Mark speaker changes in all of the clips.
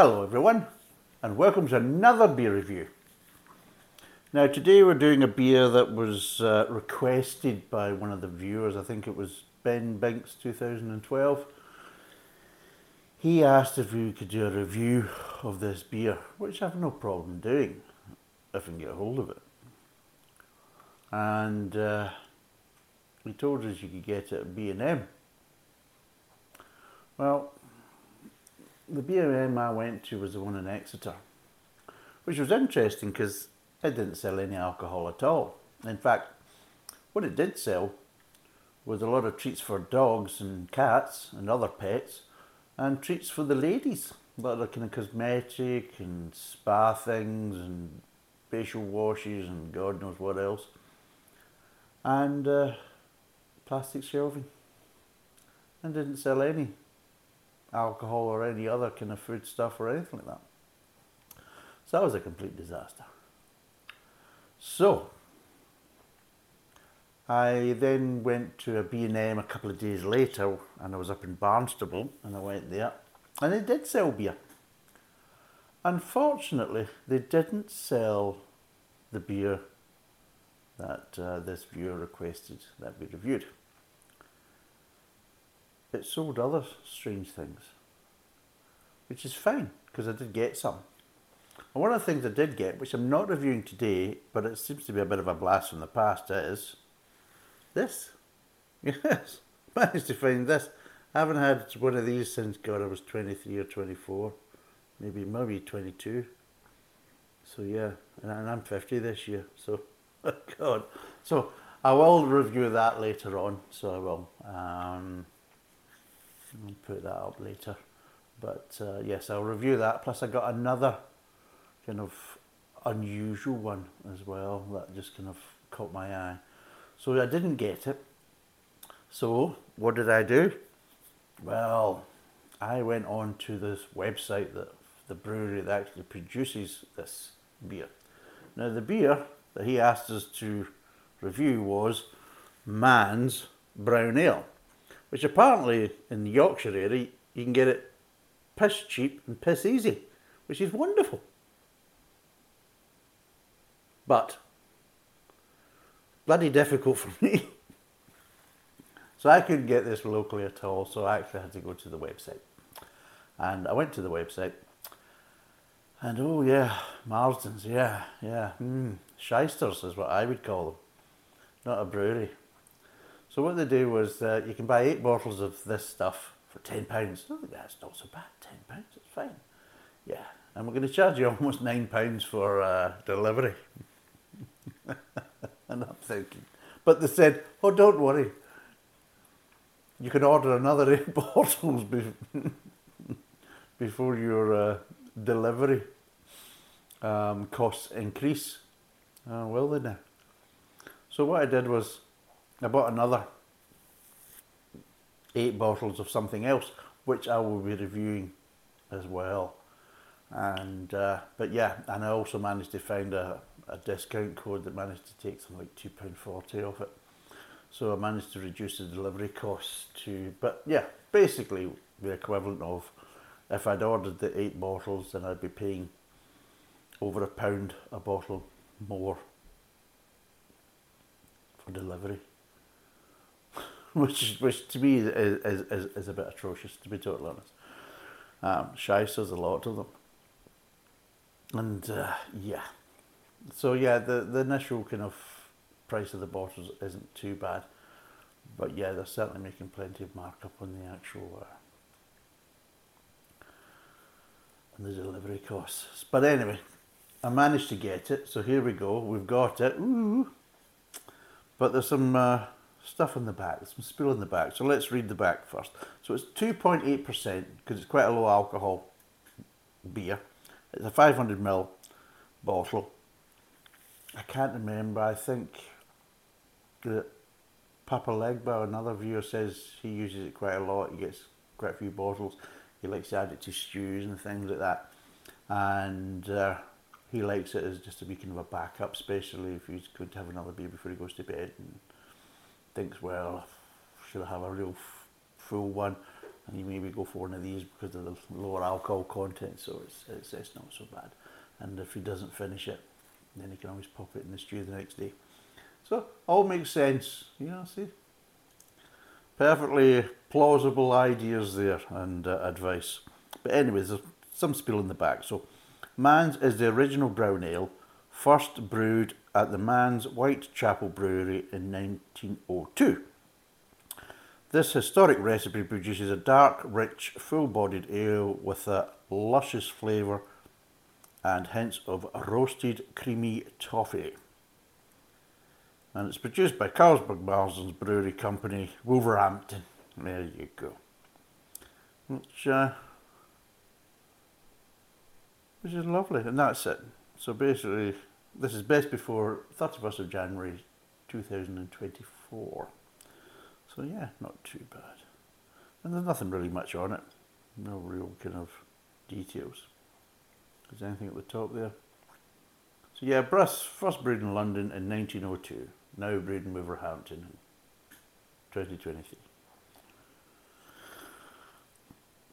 Speaker 1: Hello everyone and welcome to another beer review. Now today we're doing a beer that was uh, requested by one of the viewers, I think it was Ben Binks 2012. He asked if we could do a review of this beer, which I've no problem doing if I can get a hold of it. And uh, he told us you could get it at B&M. Well, the B&M I went to was the one in Exeter, which was interesting because it didn't sell any alcohol at all. In fact, what it did sell was a lot of treats for dogs and cats and other pets, and treats for the ladies, a lot of kind of cosmetic and spa things and facial washes and God knows what else, and uh, plastic shelving, and didn't sell any alcohol or any other kind of food stuff or anything like that. So that was a complete disaster. So I then went to a B&M a couple of days later and I was up in Barnstaple and I went there and they did sell beer. Unfortunately, they didn't sell the beer that uh, this viewer requested that we reviewed it sold other strange things, which is fine because I did get some. And one of the things I did get, which I'm not reviewing today, but it seems to be a bit of a blast from the past, is this. Yes, managed to find this. I haven't had one of these since God I was 23 or 24, maybe maybe 22. So yeah, and I'm 50 this year. So God, so I will review that later on. So I will. Um, I'll put that up later. But uh, yes, I'll review that. Plus, I got another kind of unusual one as well that just kind of caught my eye. So I didn't get it. So what did I do? Well, I went on to this website that the brewery that actually produces this beer. Now the beer that he asked us to review was Mann's Brown Ale which apparently in the Yorkshire area you can get it piss cheap and piss easy, which is wonderful. But bloody difficult for me. so I couldn't get this locally at all, so I actually had to go to the website. And I went to the website, and oh yeah, Marston's, yeah, yeah, mm, shysters is what I would call them, not a brewery. So what they do was uh, you can buy eight bottles of this stuff for ten pounds. Oh, that's not so bad. Ten pounds, it's fine. Yeah, and we're going to charge you almost nine pounds for uh, delivery. and I'm thinking, but they said, oh, don't worry. You can order another eight bottles before your uh, delivery um, costs increase. Will they now? So what I did was I bought another eight bottles of something else, which I will be reviewing as well. And uh, but yeah, and I also managed to find a, a discount code that managed to take some like two pound forty off it. So I managed to reduce the delivery costs to, but yeah, basically the equivalent of if I'd ordered the eight bottles, then I'd be paying over a pound a bottle more for delivery. Which which to me is, is, is a bit atrocious, to be totally honest. Um, there's a lot of them. And uh, yeah, so yeah, the, the initial kind of price of the bottles isn't too bad, but yeah, they're certainly making plenty of markup on the actual uh, the delivery costs. But anyway, I managed to get it, so here we go. We've got it. Ooh. But there's some uh, stuff in the back. Some spill in the back. So let's read the back first. So it's 2.8% because it's quite a low alcohol beer. It's a 500ml bottle. I can't remember. I think that Papa Legba, another viewer, says he uses it quite a lot. He gets quite a few bottles. He likes to add it to stews and things like that. And uh, he likes it as just a wee kind of a backup, especially if he's going to have another beer before he goes to bed. And, thinks, well, should I have a real full one? and you maybe go for one of these because of the lower alcohol content, so it's, it's, it's not so bad. And if he doesn't finish it, then he can always pop it in the stew the next day. So, all makes sense, you know, see? Perfectly plausible ideas there and uh, advice. But anyway, there's some spill in the back. So, Mann's is the original brown ale, first brewed at the Mann's Whitechapel Brewery in 1902. This historic recipe produces a dark, rich, full-bodied ale with a luscious flavour and hints of roasted creamy toffee. And it's produced by Carlsberg Marston's Brewery Company, Wolverhampton. There you go. Which, uh, which is lovely, and that's it. So basically, this is best before 31st of January 2024. So yeah, not too bad. And there's nothing really much on it. No real kind of details. Is there anything at the top there? So yeah, Bruss first brewed in London in 1902. Now brewed in Wolverhampton in 2023.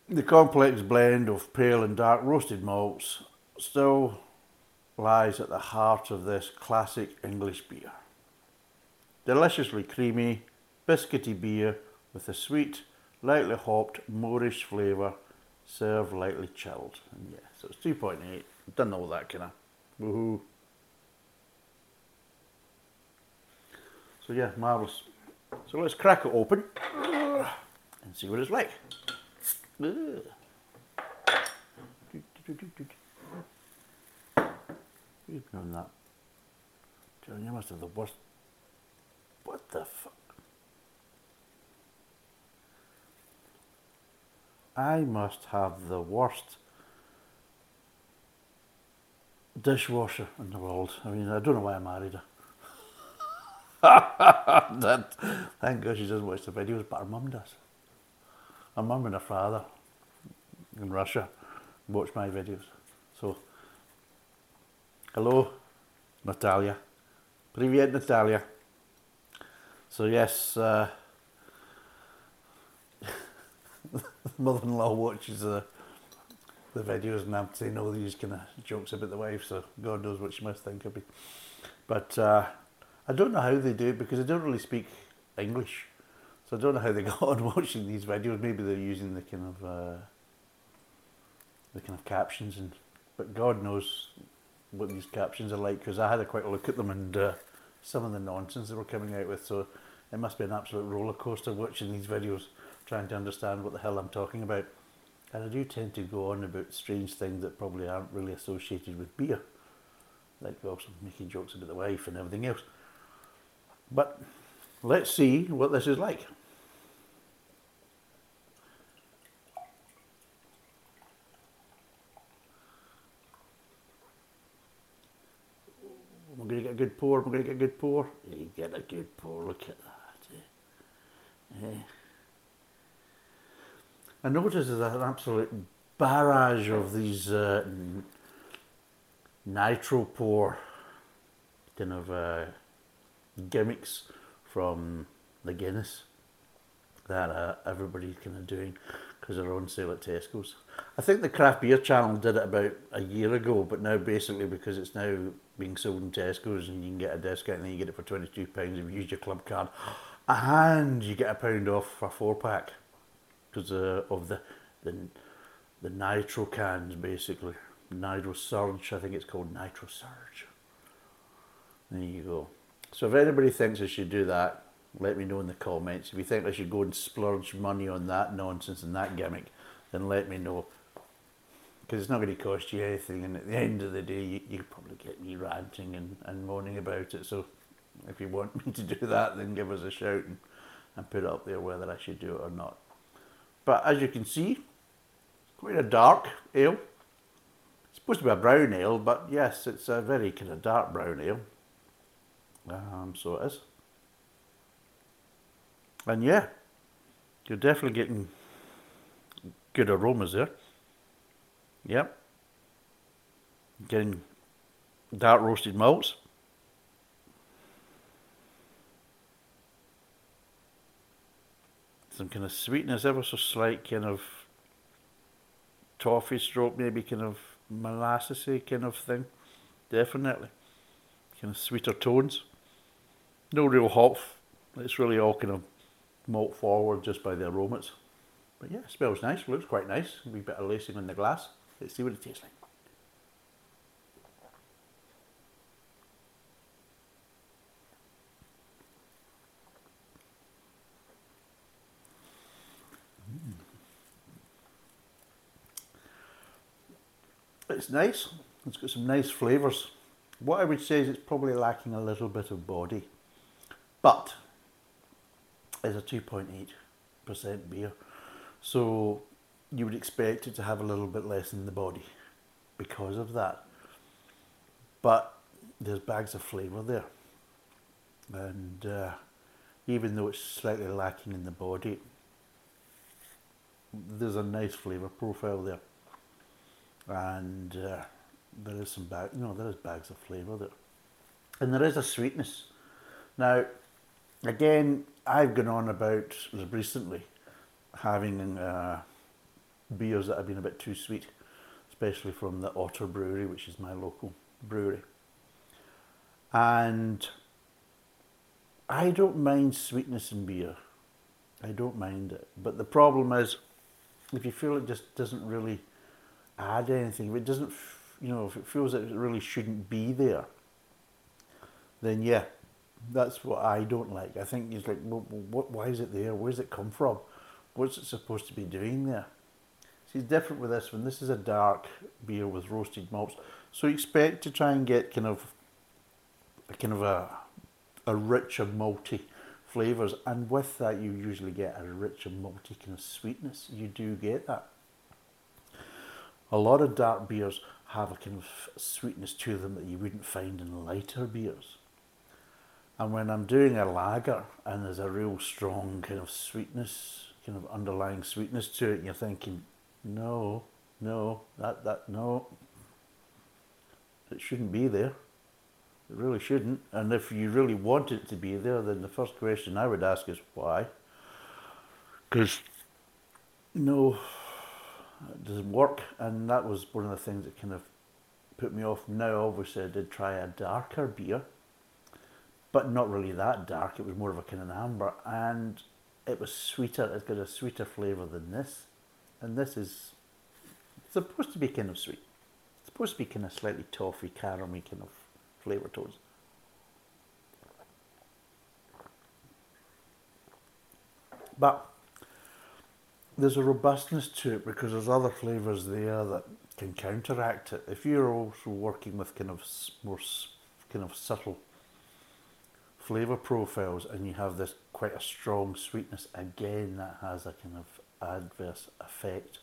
Speaker 1: The complex blend of pale and dark roasted malts still lies at the heart of this classic English beer. Deliciously creamy, biscuity beer with a sweet, lightly hopped moreish flavour, served lightly chilled. And yeah, so it's 2.8. Done all that kind of woohoo. So yeah, marvellous. So let's crack it open and see what it's like. You've known that. John, you must have the worst. What the fuck? I must have the worst dishwasher in the world. I mean, I don't know why I married her. that, thank God she doesn't watch the videos, but her mum does. Her mum and her father in Russia watch my videos. So, hello, Natalia. Привет, Natalia. So yes, uh, mother-in-law watches the the videos and I'm saying all these kind of jokes about the wife, so God knows what she must think of me. But uh, I don't know how they do it because I don't really speak English, so I don't know how they got on watching these videos. Maybe they're using the kind of uh, the kind of captions, and but God knows what these captions are like because I had a quick look at them and uh, some of the nonsense they were coming out with. So it must be an absolute roller coaster watching these videos trying to understand what the hell I'm talking about. And I do tend to go on about strange things that probably aren't really associated with beer, like also making jokes about the wife and everything else. But let's see what this is like. We're going to get a good pour, we're going to get a good pour. You get a good pour, look at that. I notice there's an absolute barrage of these uh, nitro pour kind of uh, gimmicks from the Guinness that uh, everybody's kind of doing because they're on sale at Tesco's. I think the craft beer channel did it about a year ago, but now basically because it's now being sold in Tesco's and you can get a discount and then you get it for £22 if you use your club card and you get a pound off for a four pack because uh, of the, the the nitro cans basically. Nitro Surge, I think it's called Nitro Surge. There you go. So if anybody thinks I should do that, let me know in the comments. If you think I should go and splurge money on that nonsense and that gimmick, then let me know. Because it's not going to cost you anything, and at the end of the day, you, you probably get me ranting and, and moaning about it. So if you want me to do that, then give us a shout and, and put up there whether I should do it or not. But as you can see, quite a dark ale. It's supposed to be a brown ale, but yes, it's a very kind of dark brown ale. Um, so it is. And yeah, you're definitely getting good aromas there. Yep. Getting dark roasted malts. some kind of sweetness, ever so slight kind of toffee stroke, maybe kind of molassesy kind of thing. Definitely. Kind of sweeter tones. No real hop. It's really all kind of malt forward just by the aromas. But yeah, smells nice, looks quite nice. A wee bit of lacing on the glass. Let's see what it tastes like. It's nice. It's got some nice flavours. What I would say is it's probably lacking a little bit of body. But it's a 2.8% beer. So you would expect it to have a little bit less in the body because of that. But there's bags of flavour there. And uh, even though it's slightly lacking in the body, there's a nice flavour profile there. And uh, there is some bag, you know, there is bags of flavour there. And there is a sweetness. Now, again, I've gone on about recently having uh, beers that have been a bit too sweet, especially from the Otter Brewery, which is my local brewery. And I don't mind sweetness in beer. I don't mind it. But the problem is, if you feel it just doesn't really add anything, if it doesn't, you know, if it feels that it really shouldn't be there, then yeah, that's what I don't like. I think it's like, well, what, why is it there? Where does it come from? What's it supposed to be doing there? It's different with this one. This is a dark beer with roasted malts. So expect to try and get kind of a kind of a, a richer malty flavours. And with that, you usually get a richer malty kind of sweetness. You do get that. A lot of dark beers have a kind of sweetness to them that you wouldn't find in lighter beers. And when I'm doing a lager and there's a real strong kind of sweetness, kind of underlying sweetness to it, you're thinking, no, no, that, that, no, it shouldn't be there. It really shouldn't. And if you really want it to be there, then the first question I would ask is why? Because, no, it doesn't work. And that was one of the things that kind of put me off. Now, obviously, I did try a darker beer but not really that dark. It was more of a kind of amber, and it was sweeter. It's got a sweeter flavour than this, and this is supposed to be kind of sweet. It's supposed to be kind of slightly toffee, caramel kind of flavour tones. But there's a robustness to it because there's other flavours there that can counteract it. If you're also working with kind of more kind of subtle flavour profiles and you have this quite a strong sweetness, again that has a kind of adverse effect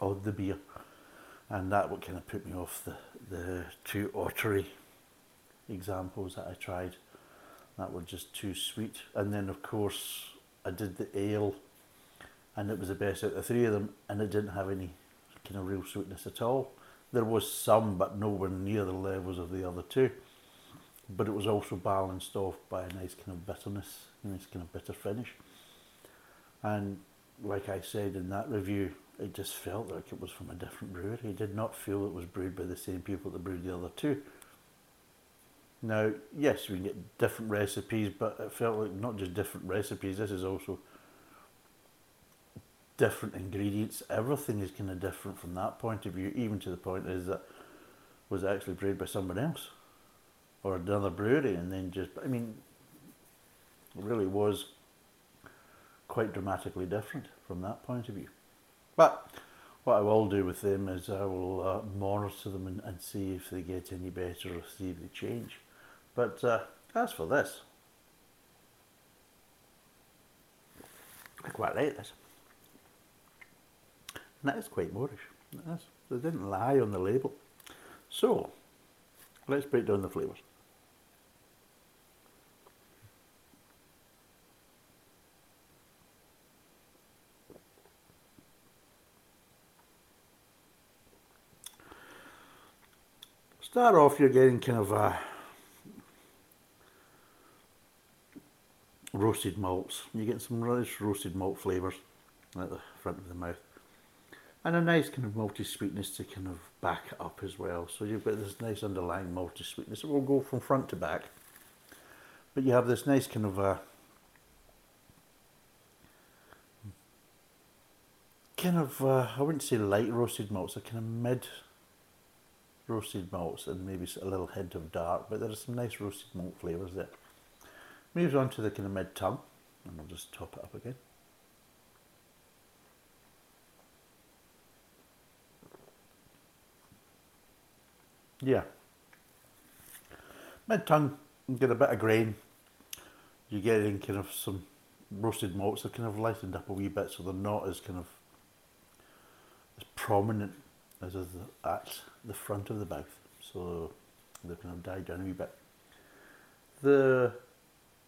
Speaker 1: on the beer. And that would kind of put me off the, the two ottery examples that I tried. That were just too sweet. And then of course I did the ale and it was the best out of the three of them and it didn't have any kind of real sweetness at all. There was some but nowhere near the levels of the other two but it was also balanced off by a nice kind of bitterness, nice kind of bitter finish. And like I said in that review, it just felt like it was from a different brewery. It did not feel it was brewed by the same people that brewed the other two. Now, yes, we get different recipes, but it felt like not just different recipes, this is also different ingredients. Everything is kind of different from that point of view, even to the point is that was actually brewed by someone else or another brewery and then just, I mean, it really was quite dramatically different from that point of view. But what I will do with them is I will uh, monitor them and, and, see if they get any better or see if they change. But uh, as for this, I quite like this. And that is quite moreish. They didn't lie on the label. So, let's break down the flavours. Start off, you're getting kind of a roasted malts. You're getting some nice roasted malt flavours at the front of the mouth. And a nice kind of malty sweetness to kind of back it up as well. So you've got this nice underlying malty sweetness. It will go from front to back. But you have this nice kind of uh, kind of uh, I wouldn't say light roasted malts, a kind of mid roasted malts and maybe a little hint of dark, but there are some nice roasted malt flavours there. Moves on to the kind of mid tongue, and I'll just top it up again. Yeah. Mid tongue, you get a bit of grain. You get in kind of some roasted malts. They're kind of lightened up a wee bit, so they're not as kind of as prominent as is at the front of the mouth. So they kind of died down a wee bit. The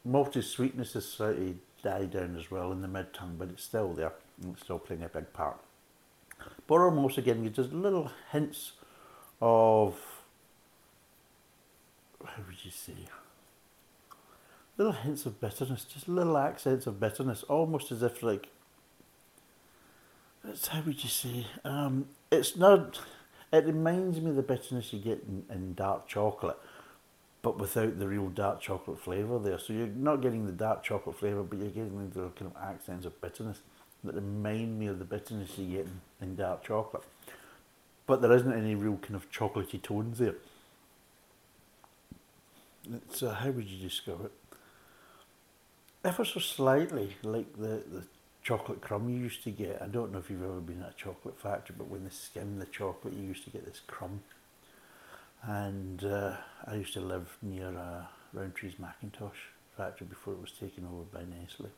Speaker 1: malty sweetness is slightly died down as well in the mid tongue, but it's still there. It's still playing a big part. Borrow malts again, you just little hints of how would you say? Little hints of bitterness, just little accents of bitterness, almost as if like it's how would you say? Um, it's not. It reminds me of the bitterness you get in, in dark chocolate, but without the real dark chocolate flavour there. So you're not getting the dark chocolate flavour, but you're getting the kind of accents of bitterness that remind me of the bitterness you get in, in dark chocolate. But there isn't any real kind of chocolatey tones there. It's uh, how would you describe it? Ever so slightly like the, the chocolate crumb you used to get. I don't know if you've ever been at a chocolate factory, but when they skim the chocolate, you used to get this crumb. And uh, I used to live near uh, Rowntree's Mackintosh factory before it was taken over by Nestle.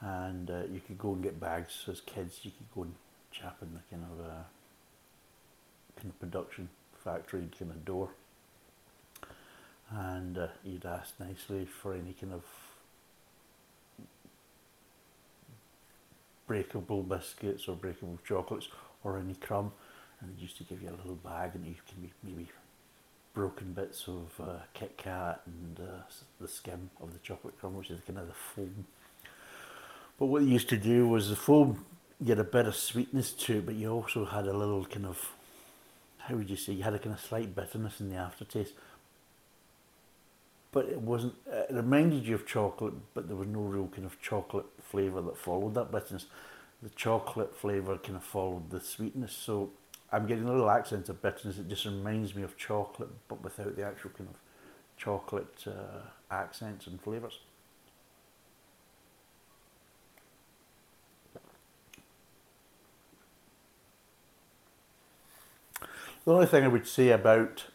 Speaker 1: And uh, you could go and get bags as kids. You could go and chap in the kind of uh, kind of production factory kind of door, and uh, you'd ask nicely for any kind of breakable biscuits or breakable chocolates or any crumb and they used to give you a little bag and you can be maybe broken bits of uh, Kit Kat and uh, the skim of the chocolate crumb which is kind of the foam. But what they used to do was the foam you had a bit of sweetness to it but you also had a little kind of how would you say you had a kind of slight bitterness in the aftertaste but it wasn't. It reminded you of chocolate, but there was no real kind of chocolate flavour that followed that bitterness. The chocolate flavour kind of followed the sweetness. So I'm getting a little accent of bitterness. It just reminds me of chocolate, but without the actual kind of chocolate uh, accents and flavours. The only thing I would say about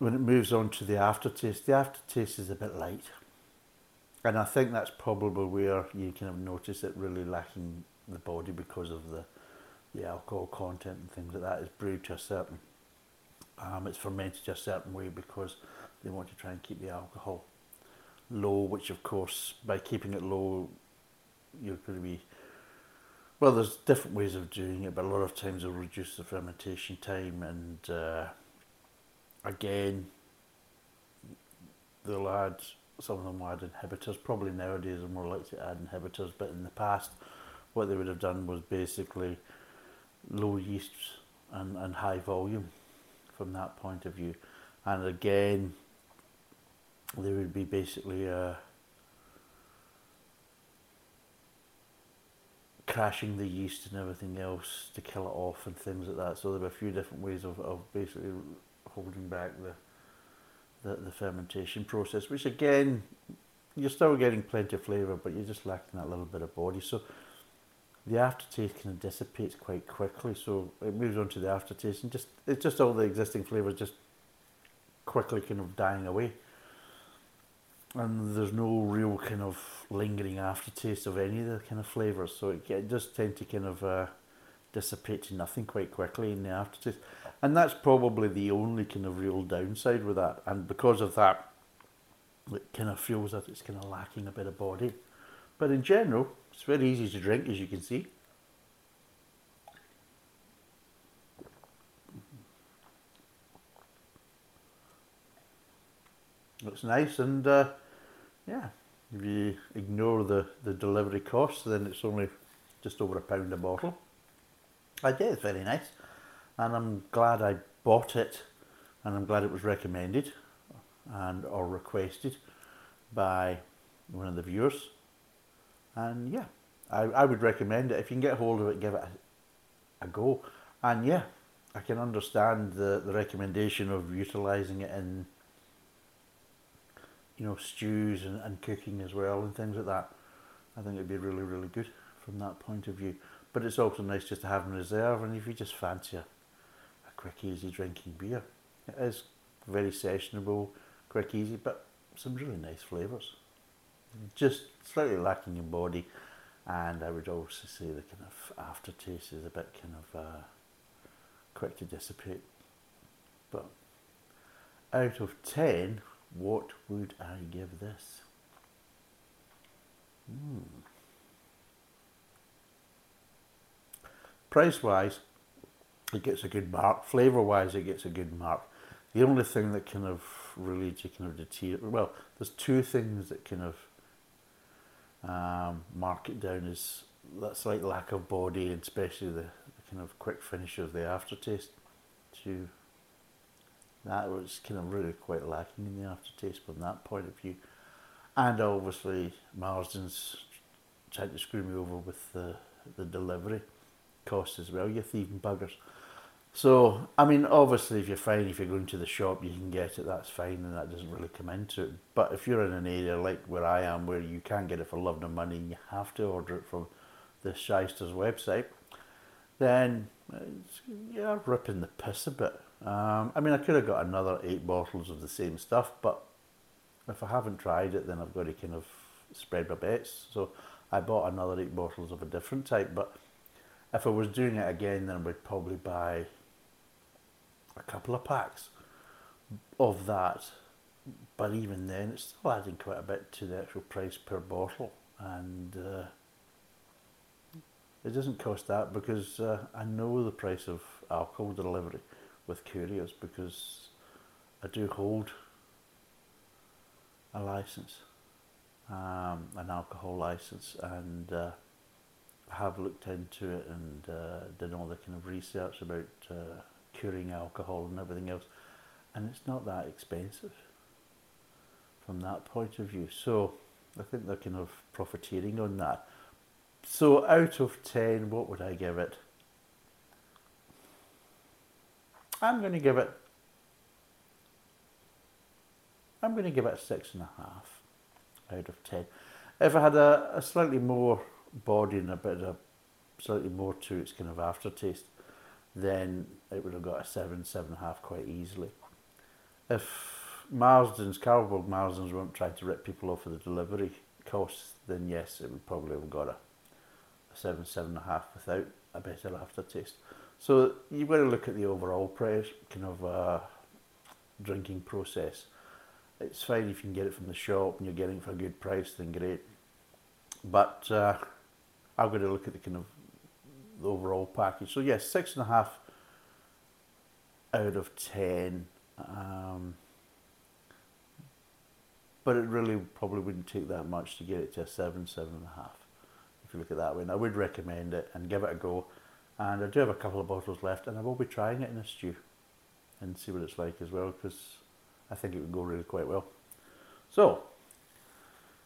Speaker 1: when it moves on to the aftertaste, the aftertaste is a bit light. And I think that's probably where you kind of notice it really lacking the body because of the the alcohol content and things like that. It's brewed to a certain, um, it's fermented a certain way because they want to try and keep the alcohol low, which of course, by keeping it low, you're going to be, well, there's different ways of doing it, but a lot of times they'll reduce the fermentation time and uh, again, they'll add, some of them add inhibitors. Probably nowadays are more likely to add inhibitors, but in the past, what they would have done was basically low yeasts and, and high volume from that point of view. And again, they would be basically uh, crashing the yeast and everything else to kill it off and things like that. So there were a few different ways of, of basically holding back the, the, the fermentation process, which again, you're still getting plenty of flavour, but you're just lacking that little bit of body. So the aftertaste kind of dissipates quite quickly. So it moves on to the aftertaste, and just it's just all the existing flavours just quickly kind of dying away. And there's no real kind of lingering aftertaste of any of the kind of flavours. So it, it does tend to kind of uh, dissipate to nothing quite quickly in the aftertaste. And that's probably the only kind of real downside with that. And because of that, it kind of feels that it's kind of lacking a bit of body. But in general, it's very easy to drink, as you can see. Looks nice and uh, yeah, if you ignore the, the delivery costs, then it's only just over a pound a bottle. I did, it's very nice. And I'm glad I bought it and I'm glad it was recommended and or requested by one of the viewers. And yeah, I, I would recommend it. If you can get hold of it, give it a, a go. And yeah, I can understand the, the recommendation of utilising it in you know stews and, and cooking as well and things like that. I think it'd be really really good from that point of view. But it's also nice just to have in reserve, and if you just fancy a quick easy drinking beer, it is very sessionable, quick easy, but some really nice flavours. Just slightly lacking in body, and I would also say the kind of aftertaste is a bit kind of uh, quick to dissipate. But out of 10, what would I give this? Hmm. Price wise, it gets a good mark. Flavour wise, it gets a good mark. The only thing that kind of really to kind of deteriorate, well, there's two things that kind of um, mark it down is that slight lack of body, and especially the, the kind of quick finish of the aftertaste. To that was kind of really quite lacking in the aftertaste from that point of view, and obviously Marston's tried to screw me over with the the delivery cost as well. You thieving buggers. So, I mean, obviously, if you're fine, if you're going to the shop, you can get it, that's fine, and that doesn't really come into it. But if you're in an area like where I am, where you can't get it for love nor money, and you have to order it from the Shyster's website, then you're ripping the piss a bit. Um, I mean, I could have got another eight bottles of the same stuff, but if I haven't tried it, then I've got to kind of spread my bets. So I bought another eight bottles of a different type, but if I was doing it again, then I would probably buy a couple of packs of that. But even then, it's still adding quite a bit to the actual price per bottle, and uh, it doesn't cost that because uh, I know the price of alcohol delivery with couriers because I do hold a license, um, an alcohol license, and uh, have looked into it and uh, did all the kind of research about uh, curing alcohol and everything else, and it's not that expensive from that point of view. So I think they're kind of profiteering on that. So out of 10, what would I give it? I'm going to give it, I'm going to give it a six and a half out of 10. If I had a, a slightly more body and a bit of slightly more to its kind of aftertaste, then it would have got a seven, seven and a half quite easily. If Marston's, Carlsberg Marston's weren't trying to rip people off for the delivery costs, then yes, it would probably have got a, a seven, seven and a half without a better aftertaste. So you've got to look at the overall price, kind of uh, drinking process. It's fine if you can get it from the shop and you're getting it for a good price, then great. But uh, I've got to look at the kind of the overall package. So yes, six and a half out of ten. Um, but it really probably wouldn't take that much to get it to a seven, seven and a half. If you look at that way, I would recommend it and give it a go. And I do have a couple of bottles left, and I will be trying it in a stew and see what it's like as well, because I think it would go really quite well. So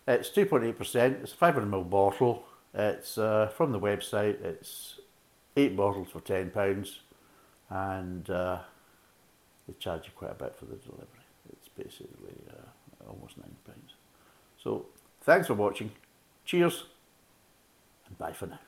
Speaker 1: it's 2.8%. It's a 500ml bottle. It's uh, from the website. It's eight bottles for ten pounds, and uh, they charge you quite a bit for the delivery. It's basically uh, almost nine pounds. So thanks for watching. Cheers, and bye for now.